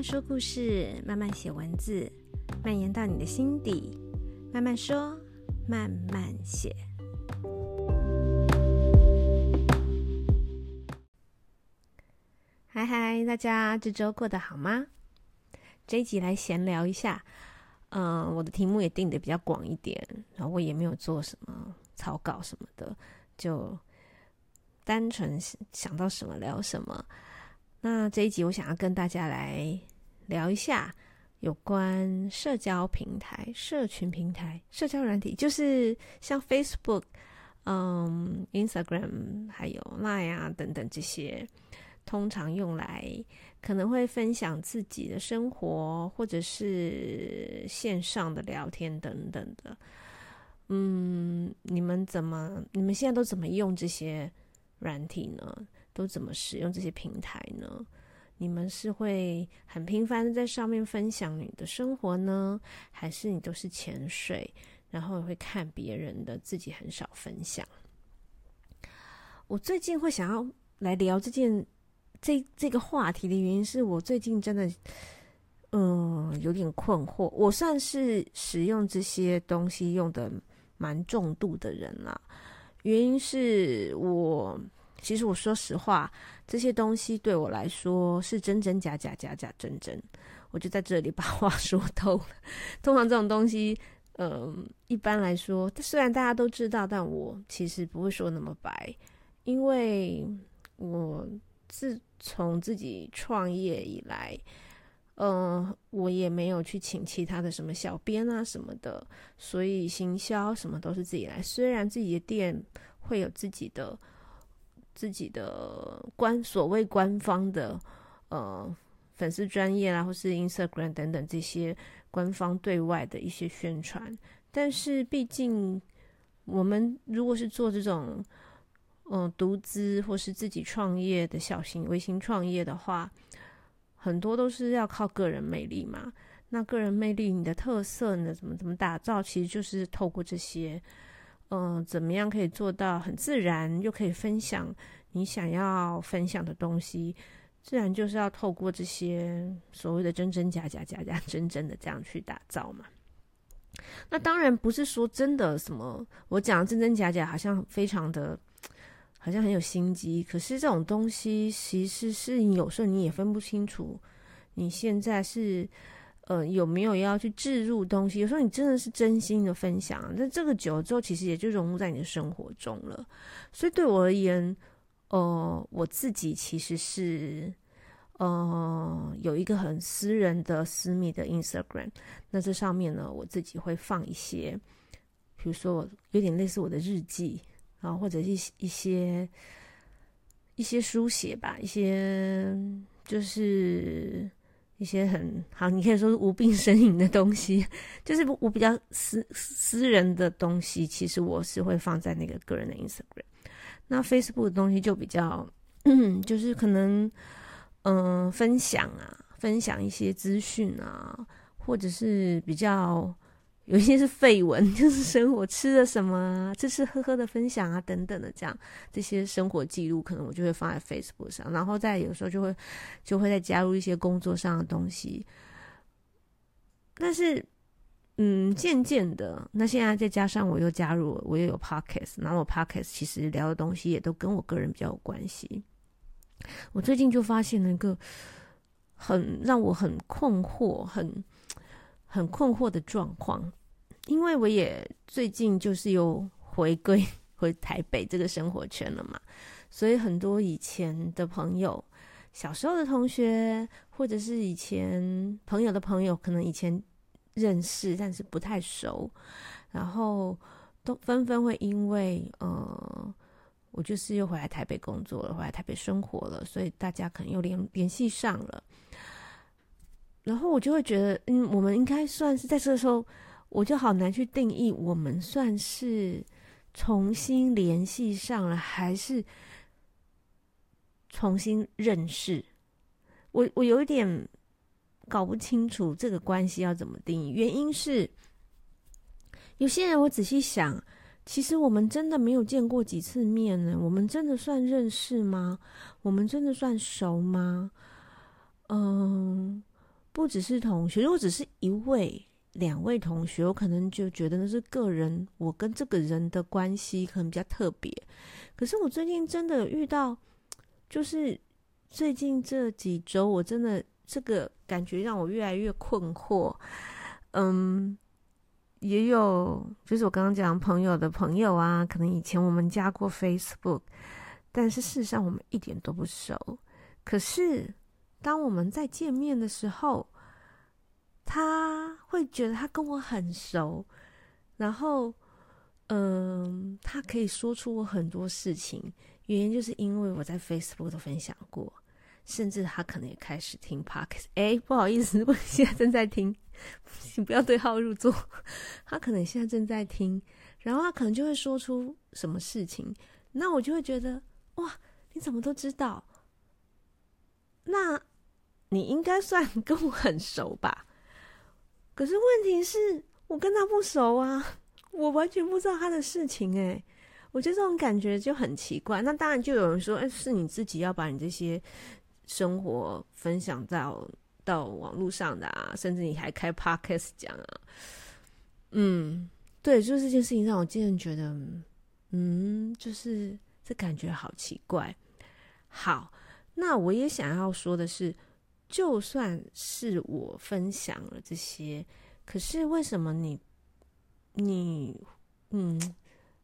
慢说故事，慢慢写文字，蔓延到你的心底。慢慢说，慢慢写。嗨嗨，大家这周过得好吗？这一集来闲聊一下。嗯、我的题目也定得比较广一点，然后我也没有做什么草稿什么的，就单纯想到什么聊什么。那这一集我想要跟大家来聊一下有关社交平台、社群平台、社交软体，就是像 Facebook、嗯、Instagram 还有 Line 啊等等这些，通常用来可能会分享自己的生活，或者是线上的聊天等等的。嗯，你们怎么？你们现在都怎么用这些软体呢？都怎么使用这些平台呢？你们是会很频繁的在上面分享你的生活呢，还是你都是潜水，然后会看别人的，自己很少分享？我最近会想要来聊这件这这个话题的原因，是我最近真的嗯有点困惑。我算是使用这些东西用的蛮重度的人啦，原因是我。其实我说实话，这些东西对我来说是真真假假，假假真真。我就在这里把话 说透了。通常这种东西，嗯、一般来说，虽然大家都知道，但我其实不会说那么白，因为我自从自己创业以来，嗯、呃，我也没有去请其他的什么小编啊什么的，所以行销什么都是自己来。虽然自己的店会有自己的。自己的官所谓官方的呃粉丝专业啦，或是 Instagram 等等这些官方对外的一些宣传，但是毕竟我们如果是做这种嗯、呃、独资或是自己创业的小型微型创业的话，很多都是要靠个人魅力嘛。那个人魅力，你的特色呢，怎么怎么打造，其实就是透过这些。嗯、怎么样可以做到很自然，又可以分享你想要分享的东西？自然就是要透过这些所谓的真真假假、假假真真的这样去打造嘛。那当然不是说真的什么，我讲真真假假好像非常的，好像很有心机。可是这种东西其实是你有时候你也分不清楚，你现在是。呃，有没有要去置入东西？有时候你真的是真心的分享，那这个久了之后，其实也就融入在你的生活中了。所以对我而言，呃，我自己其实是呃有一个很私人的私密的 Instagram。那这上面呢，我自己会放一些，比如说有点类似我的日记啊，或者一一些一些书写吧，一些就是。一些很好，你可以说是无病呻吟的东西，就是我比较私私人的东西，其实我是会放在那个个人的 Instagram。那 Facebook 的东西就比较，就是可能，嗯、分享啊，分享一些资讯啊，或者是比较。有一些是废文，就是生活吃了什么，吃吃喝喝的分享啊，等等的这样，这些生活记录可能我就会放在 Facebook 上，然后再有时候就会就会再加入一些工作上的东西。但是，嗯，渐渐的，那现在再加上我又加入，我又有 Podcast，然后我 Podcast 其实聊的东西也都跟我个人比较有关系。我最近就发现了一个很让我很困惑、很很困惑的状况。因为我也最近就是又回归 回台北这个生活圈了嘛，所以很多以前的朋友、小时候的同学，或者是以前朋友的朋友，可能以前认识但是不太熟，然后都纷纷会因为呃，我就是又回来台北工作了，回来台北生活了，所以大家可能又联联系上了，然后我就会觉得，嗯，我们应该算是在这个时候。我就好难去定义，我们算是重新联系上了，还是重新认识？我我有一点搞不清楚这个关系要怎么定义。原因是有些人，我仔细想，其实我们真的没有见过几次面呢。我们真的算认识吗？我们真的算熟吗？嗯。不只是同学，如果只是一位、两位同学，我可能就觉得那是个人，我跟这个人的关系可能比较特别。可是我最近真的遇到，就是最近这几周，我真的这个感觉让我越来越困惑。嗯，也有就是我刚刚讲朋友的朋友啊，可能以前我们加过 Facebook，但是事实上我们一点都不熟。可是当我们在见面的时候，他会觉得他跟我很熟，然后。嗯，他可以说出我很多事情，原因就是因为我在 Facebook 都分享过，甚至他可能也开始听 Podcast。哎，不好意思，我现在正在听，请不要对号入座。他可能现在正在听，然后他可能就会说出什么事情，那我就会觉得哇，你怎么都知道？那你应该算跟我很熟吧？可是问题是我跟他不熟啊。我完全不知道他的事情诶，我觉得这种感觉就很奇怪。那当然就有人说，哎，是你自己要把你这些生活分享到到网络上的啊，甚至你还开 podcast 讲啊。嗯，对，就是这件事情让我竟然觉得，嗯，就是这感觉好奇怪。好，那我也想要说的是，就算是我分享了这些，可是为什么你？你，嗯，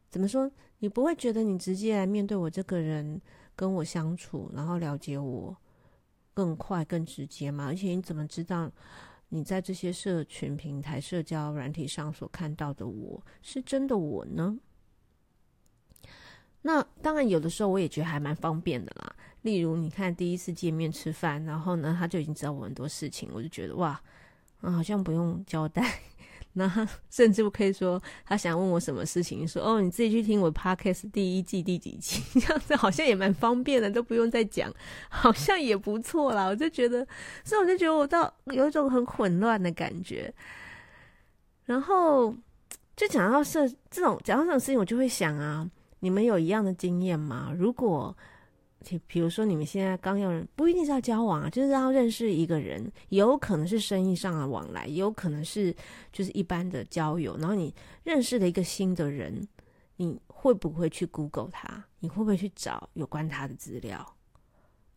怎么说？你不会觉得你直接来面对我这个人，跟我相处，然后了解我更快、更直接吗？而且你怎么知道你在这些社群平台、社交软体上所看到的我是真的我呢？那当然，有的时候我也觉得还蛮方便的啦。例如，你看第一次见面吃饭，然后呢，他就已经知道我很多事情，我就觉得哇，好像不用交代。那 甚至可以说，他想问我什么事情，说哦，你自己去听我 podcast 第一季第几集，这样子好像也蛮方便的，都不用再讲，好像也不错啦。我就觉得，所以我就觉得我倒有一种很混乱的感觉。然后就讲到这这种讲到这种事情，我就会想啊，你们有一样的经验吗？如果就比如说，你们现在刚要，不一定是要交往啊，就是要认识一个人，有可能是生意上的往来，也有可能是就是一般的交友。然后你认识了一个新的人，你会不会去 Google 他？你会不会去找有关他的资料？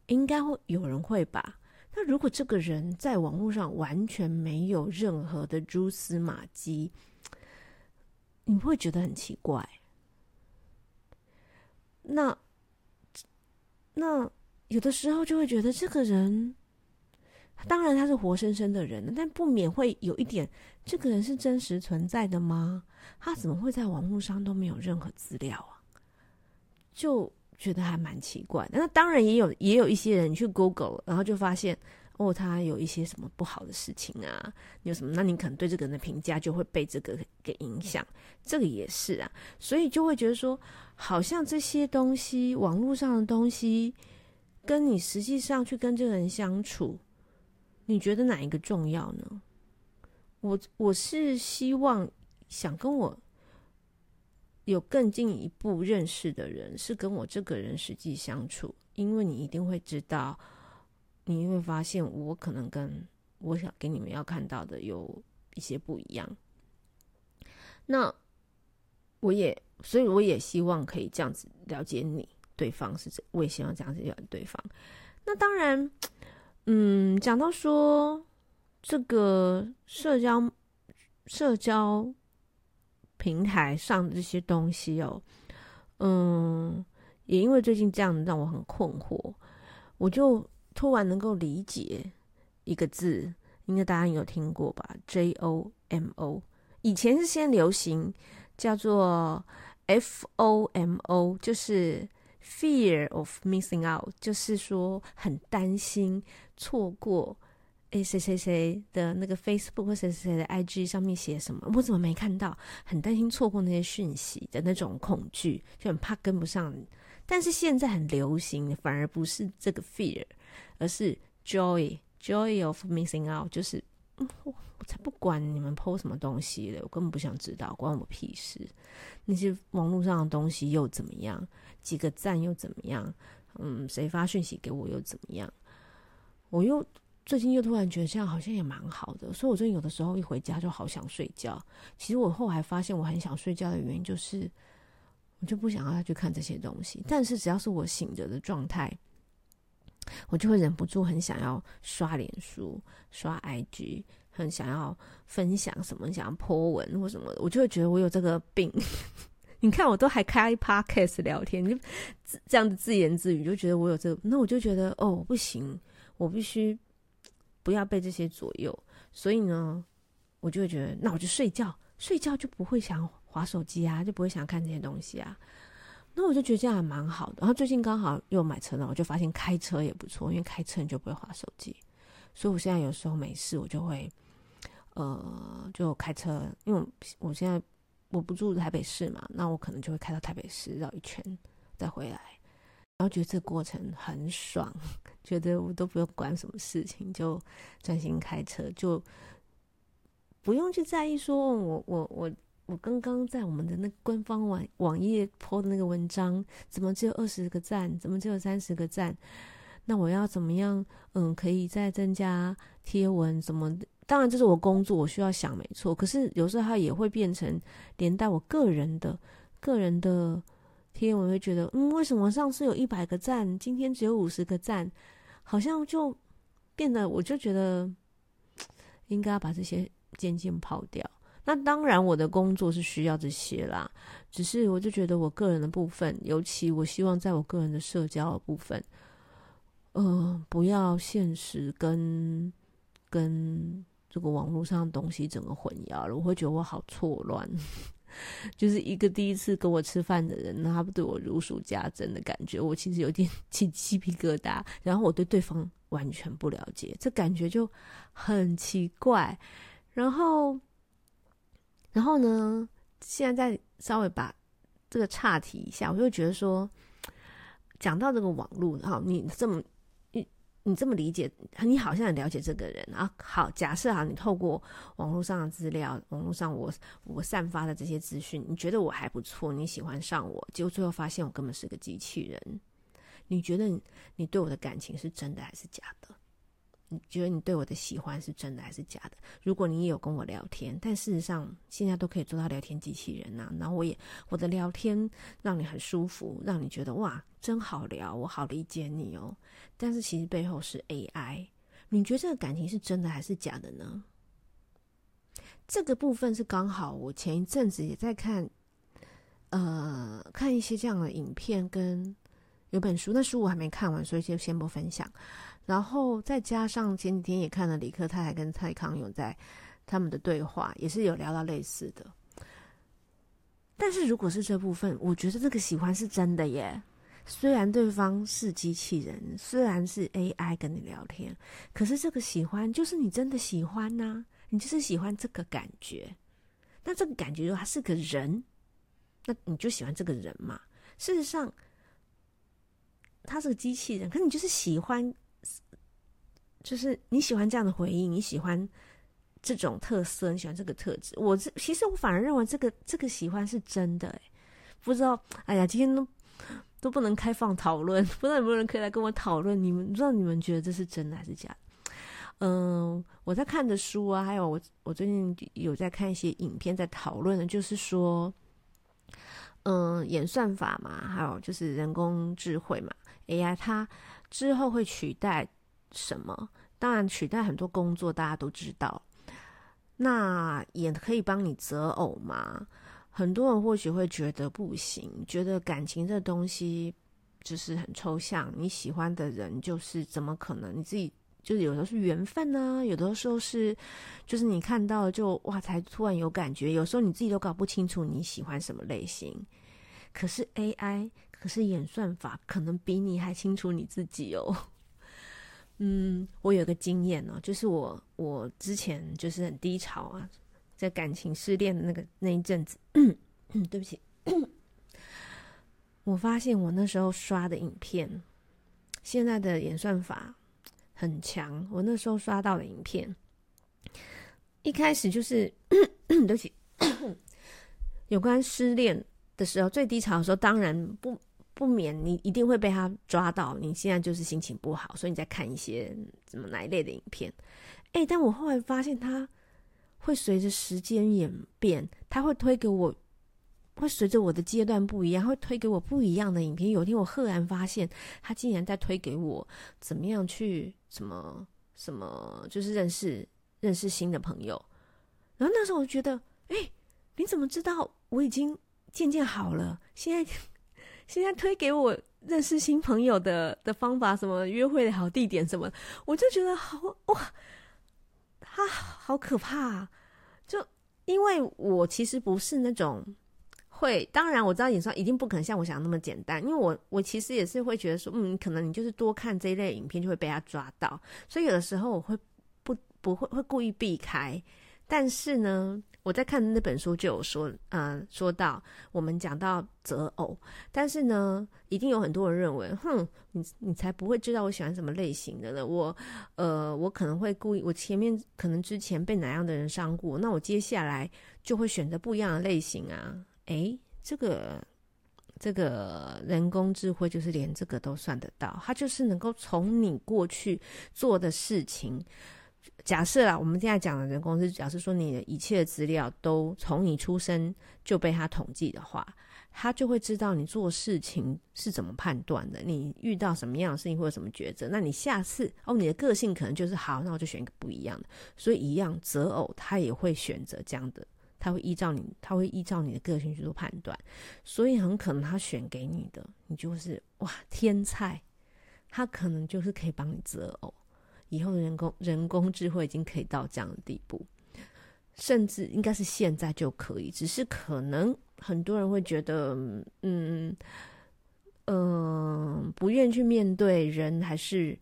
应该会有人会吧。那如果这个人在网络上完全没有任何的蛛丝马迹，你不会觉得很奇怪？那？那有的时候就会觉得这个人，当然他是活生生的人，但不免会有一点，这个人是真实存在的吗？他怎么会在网络上都没有任何资料啊？就觉得还蛮奇怪。那当然也有也有一些人去 Google，然后就发现哦，他有一些什么不好的事情啊，有什么？那你可能对这个人的评价就会被这个给影响，这个也是啊，所以就会觉得说。好像这些东西，网络上的东西，跟你实际上去跟这个人相处，你觉得哪一个重要呢？我我是希望想跟我有更进一步认识的人，是跟我这个人实际相处，因为你一定会知道，你会发现我可能跟我想给你们要看到的有一些不一样。那我也。所以我也希望可以这样子了解你，对方是怎，我也希望这样子了解对方。那当然，嗯，讲到说这个社交社交平台上的这些东西哦，嗯，也因为最近这样让我很困惑，我就突然能够理解一个字，应该大家有听过吧？J O M O，以前是先流行叫做。F O M O 就是 fear of missing out，就是说很担心错过诶谁谁谁的那个 Facebook 或谁谁谁的 IG 上面写什么，我怎么没看到？很担心错过那些讯息的那种恐惧，就很怕跟不上。但是现在很流行，反而不是这个 fear，而是 joy joy of missing out，就是。我我才不管你们 po 什么东西的，我根本不想知道，关我屁事。那些网络上的东西又怎么样？几个赞又怎么样？嗯，谁发讯息给我又怎么样？我又最近又突然觉得这样好像也蛮好的，所以我最近有的时候一回家就好想睡觉。其实我后来发现，我很想睡觉的原因就是，我就不想要再去看这些东西。但是只要是我醒着的状态，我就会忍不住很想要刷脸书、刷 IG，很想要分享什么，想要 po 文或什么的，我就会觉得我有这个病。你看，我都还开 podcast 聊天，就这样子自言自语，就觉得我有这个，那我就觉得哦，不行，我必须。不要被这些左右，所以呢，我就会觉得，那我就睡觉，睡觉就不会想滑手机啊，就不会想看这些东西啊。那我就觉得这样还蛮好的。然后最近刚好又买车了，我就发现开车也不错，因为开车你就不会滑手机。所以我现在有时候没事，我就会，呃，就开车，因为我现在我不住台北市嘛，那我可能就会开到台北市绕一圈再回来。然后觉得这过程很爽，觉得我都不用管什么事情，就专心开车，就不用去在意说我我我我刚刚在我们的那官方网网页 po 的那个文章怎么只有二十个赞，怎么只有三十个赞？那我要怎么样？嗯，可以再增加贴文怎么？当然这是我工作，我需要想没错。可是有时候它也会变成连带我个人的个人的。贴文会觉得，嗯，为什么上次有一百个赞，今天只有五十个赞，好像就变得，我就觉得应该要把这些渐渐抛掉。那当然，我的工作是需要这些啦，只是我就觉得我个人的部分，尤其我希望在我个人的社交部分，呃，不要现实跟跟这个网络上的东西整个混淆了，我会觉得我好错乱。就是一个第一次跟我吃饭的人，他不对我如数家珍的感觉，我其实有点 起鸡皮疙瘩。然后我对对方完全不了解，这感觉就很奇怪。然后，然后呢，现在再稍微把这个岔题一下，我就觉得说，讲到这个网络，哈，你这么。你你这么理解，你好像很了解这个人啊。好，假设哈，你透过网络上的资料，网络上我我散发的这些资讯，你觉得我还不错，你喜欢上我，结果最后发现我根本是个机器人。你觉得，你对我的感情是真的还是假的？你觉得你对我的喜欢是真的还是假的？如果你也有跟我聊天，但事实上现在都可以做到聊天机器人呐、啊，然后我也我的聊天让你很舒服，让你觉得哇，真好聊，我好理解你哦。但是其实背后是 AI，你觉得这个感情是真的还是假的呢？这个部分是刚好我前一阵子也在看，呃，看一些这样的影片跟有本书，那书我还没看完，所以就先不分享。然后再加上前几天也看了李克太太跟蔡康永在他们的对话，也是有聊到类似的。但是如果是这部分，我觉得这个喜欢是真的耶。虽然对方是机器人，虽然是 AI 跟你聊天，可是这个喜欢就是你真的喜欢呐、你就是喜欢这个感觉。那这个感觉如果他是个人，那你就喜欢这个人嘛。事实上，他是个机器人，可是你就是喜欢。就是你喜欢这样的回应，你喜欢这种特色，你喜欢这个特质。我这其实我反而认为这个这个喜欢是真的哎，不知道哎呀，今天都都不能开放讨论，不知道有没有人可以来跟我讨论？你们不知道你们觉得这是真的还是假的？嗯，我在看的书啊，还有我我最近有在看一些影片，在讨论的，就是说，嗯，演算法嘛，还有就是人工智慧嘛，AI 它之后会取代。什么？当然取代很多工作，大家都知道。那也可以帮你择偶吗？很多人或许会觉得不行，觉得感情这东西就是很抽象。你喜欢的人就是怎么可能？你自己就是有时候是缘分呢，有的时候是就是你看到就哇才突然有感觉。有时候你自己都搞不清楚你喜欢什么类型。可是 AI，可是演算法可能比你还清楚你自己哦。嗯，我有个经验哦，就是我我之前就是很低潮啊，在感情失恋的那个那一阵子，对不起，我发现我那时候刷的影片，现在的演算法很强，我那时候刷到的影片，一开始就是对不起，有关失恋的时候最低潮的时候，当然不。不免你一定会被他抓到，你现在就是心情不好，所以你在看一些什么哪一类的影片。哎，但我后来发现他会随着时间演变，他会推给我，会随着我的阶段不一样，会推给我不一样的影片。有一天我赫然发现，他竟然在推给我怎么样去什么什么，就是认识认识新的朋友。然后那时候我觉得，哎，你怎么知道我已经渐渐好了？现在现在推给我认识新朋友的的方法，什么约会的好地点什么，我就觉得好哇，他好可怕啊！就因为我其实不是那种会，当然我知道演算一定不可能像我想的那么简单，因为我我其实也是会觉得说，嗯，可能你就是多看这一类影片就会被他抓到，所以有的时候我会不不会会故意避开。但是呢，我在看那本书就有说，嗯、说到我们讲到择偶，但是呢，一定有很多人认为，哼，你你才不会知道我喜欢什么类型的呢。我，呃，我可能会故意，我前面可能之前被哪样的人伤过，那我接下来就会选择不一样的类型啊。诶，这个这个人工智慧就是连这个都算得到，它就是能够从你过去做的事情。假设啊，我们现在讲的人工智，假设说你的一切资料都从你出生就被他统计的话，他就会知道你做事情是怎么判断的，你遇到什么样的事情或者什么抉择，那你下次哦，你的个性可能就是好，那我就选一个不一样的。所以一样择偶，他也会选择这样的，他会依照你，他会依照你的个性去做判断，所以很可能他选给你的，你就是哇天菜，他可能就是可以帮你择偶。以后的人工人工智慧已经可以到这样的地步，甚至应该是现在就可以，只是可能很多人会觉得，嗯嗯、不愿去面对人还是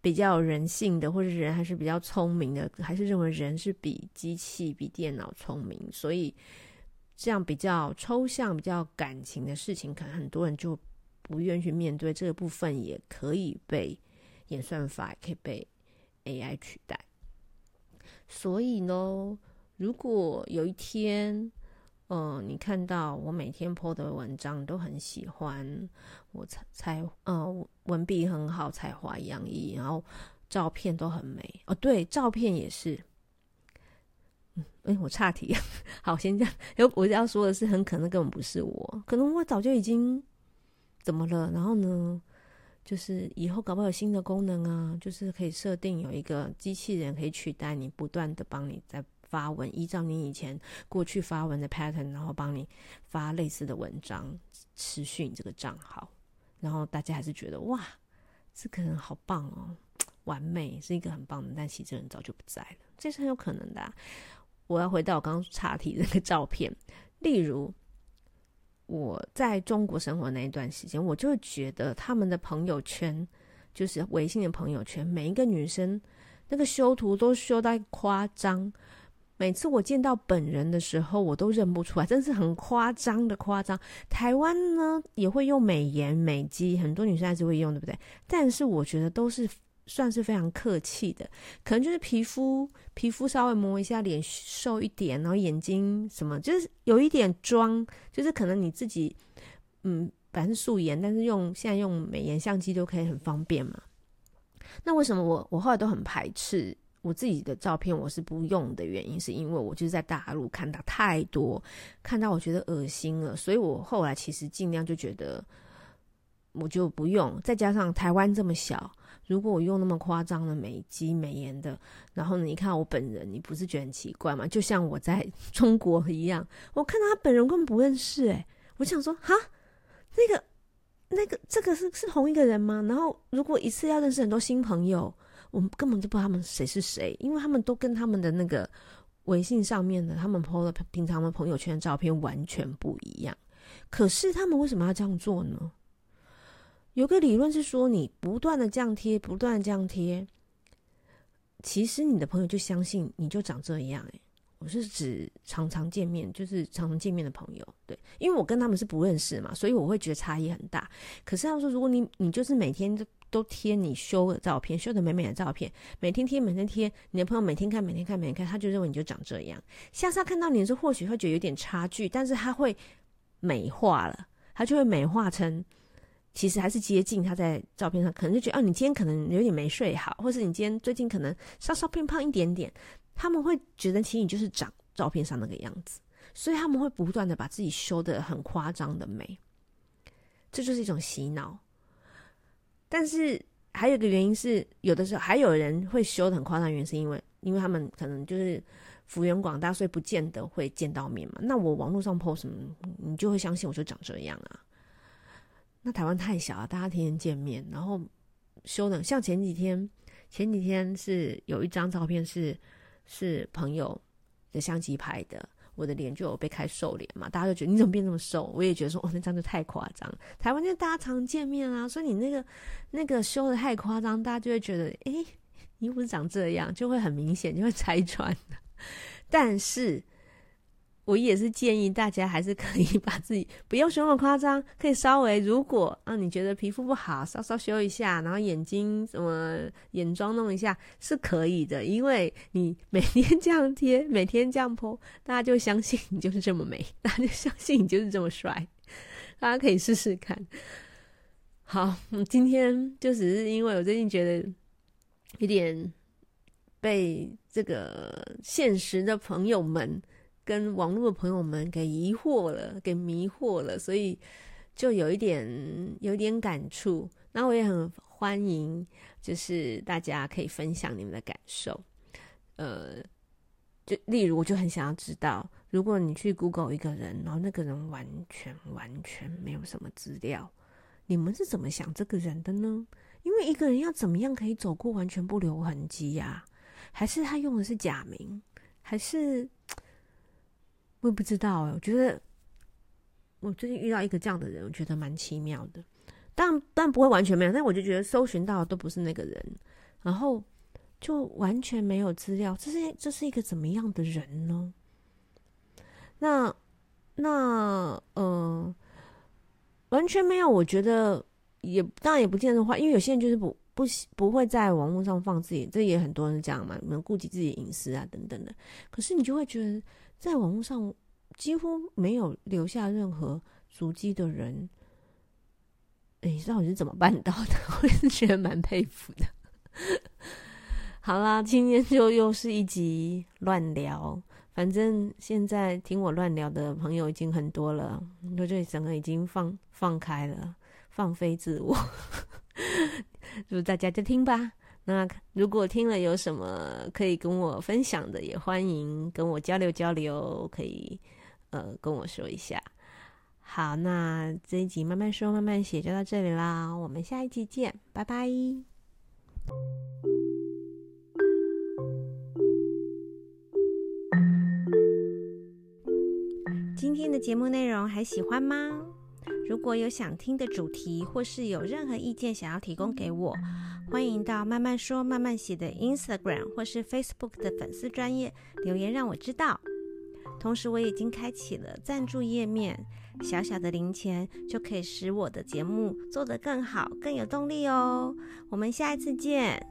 比较人性的，或者人还是比较聪明的，还是认为人是比机器、比电脑聪明，所以这样比较抽象、比较感情的事情，可能很多人就不愿去面对这个部分，也可以被。演算法可以被 AI 取代，所以呢，如果有一天，嗯、你看到我每天 po 的文章都很喜欢，我才才，嗯、文笔很好，才华洋溢，然后照片都很美。哦，对，照片也是，嗯，哎，我岔题，好，先这样，有我要说的是，很可能根本不是我，可能我早就已经怎么了，然后呢？就是以后搞不好有新的功能啊，就是可以设定有一个机器人可以取代你，不断的帮你在发文，依照你以前过去发文的 pattern，然后帮你发类似的文章，持续你这个账号。然后大家还是觉得哇，这个人好棒哦，完美，是一个很棒的，但其实这人早就不在了，这是很有可能的。我要回到我刚刚岔题的那个照片，例如。我在中国生活那一段时间，我就觉得他们的朋友圈，就是微信的朋友圈，每一个女生那个修图都修到夸张。每次我见到本人的时候，我都认不出来，真是很夸张的夸张。台湾呢也会用美颜美肌，很多女生还是会用，对不对？但是我觉得都是。算是非常客气的，可能就是皮肤皮肤稍微磨一下，脸瘦一点，然后眼睛什么，就是有一点妆，就是可能你自己嗯，反正素颜，但是用现在用美颜相机都可以很方便嘛。那为什么我我后来都很排斥我自己的照片，我是不用的原因，是因为我就是在大陆看到太多，看到我觉得恶心了，所以我后来其实尽量就觉得我就不用，再加上台湾这么小。如果我用那么夸张的美肌美颜的，然后你看我本人，你不是觉得很奇怪吗？就像我在 中国一样，我看到他本人根本不认识，诶，我想说，哈，那个、那个、这个是是同一个人吗？然后如果一次要认识很多新朋友，我们根本就不知道他们谁是谁，因为他们都跟他们的那个微信上面的他们 PO 的平常的朋友圈的照片完全不一样。可是他们为什么要这样做呢？有个理论是说，你不断的这样贴，不断的这样贴，其实你的朋友就相信你就长这样。哎，我是指常常见面，就是常常见面的朋友，对，因为我跟他们是不认识嘛，所以我会觉得差异很大。可是他说，如果你你就是每天都都贴你修的照片，修的美美的照片，每天贴，每天贴，你的朋友每天看，每天看，每天看，他就认为你就长这样。下次他看到你的时候，或许会觉得有点差距，但是他会美化了，他就会美化成。其实还是接近他在照片上，可能就觉得哦，你今天可能有点没睡好，或是你今天最近可能稍稍偏胖一点点，他们会觉得其实你就是长照片上那个样子，所以他们会不断的把自己修得很夸张的美，这就是一种洗脑。但是还有一个原因是，有的时候还有人会修得很夸张，原因是因为因为他们可能就是幅员广大，所以不见得会见到面嘛。那我网络上 po 什么，你就会相信我就长这样啊。那台湾太小了，大家天天见面，然后修的像前几天，前几天是有一张照片是是朋友的相机拍的，我的脸就有被开瘦脸嘛，大家就觉得你怎么变这么瘦？我也觉得说哦，那张就太夸张。台湾就大家常见面啊，所以你那个那个修的太夸张，大家就会觉得诶，你又不是长这样，就会很明显，就会 拆穿。但是。我也是建议大家还是可以 把自己不用修那么夸张，可以稍微如果啊你觉得皮肤不好，稍稍修一下，然后眼睛什么眼妆弄一下是可以的，因为你每天这样贴，每天这样泼大家就相信你就是这么美，大家就相信你就是这么帅，大家可以试试看。好，今天就只是因为我最近觉得有点被这个现实的朋友们。跟网络的朋友们给疑惑了，给迷惑了，所以就有一点有一点感触。那我也很欢迎，就是大家可以分享你们的感受。呃，就例如，我就很想要知道，如果你去 Google 一个人，然后那个人完全完全没有什么资料，你们是怎么想这个人的呢？因为一个人要怎么样可以走过完全不留痕迹呀？还是他用的是假名？还是？我也不知道哎，我觉得我最近遇到一个这样的人，我觉得蛮奇妙的。但但不会完全没有，但我就觉得搜寻到的都不是那个人，然后就完全没有资料。这是这是一个怎么样的人呢？那那呃，完全没有。我觉得也当然也不见得话，因为有些人就是不不不会在网络上放自己，这也很多人这样嘛，你们顾及自己隐私啊等等的。可是你就会觉得。在网络上几乎没有留下任何足迹的人，哎，到底是怎么办到的？我也是觉得蛮佩服的。好啦，今天就又是一集乱聊，反正现在听我乱聊的朋友已经很多了，我这里整个已经放放开了，放飞自我，就大家就听吧。那如果听了有什么可以跟我分享的，也欢迎跟我交流交流，可以呃跟我说一下。好，那这一集慢慢说慢慢写就到这里啦，我们下一集见，拜拜。今天的节目内容还喜欢吗？如果有想听的主题，或是有任何意见想要提供给我，欢迎到慢慢说慢慢写的 Instagram 或是 Facebook 的粉丝专业留言让我知道。同时，我已经开启了赞助页面，小小的零钱就可以使我的节目做得更好、更有动力哦。我们下一次见。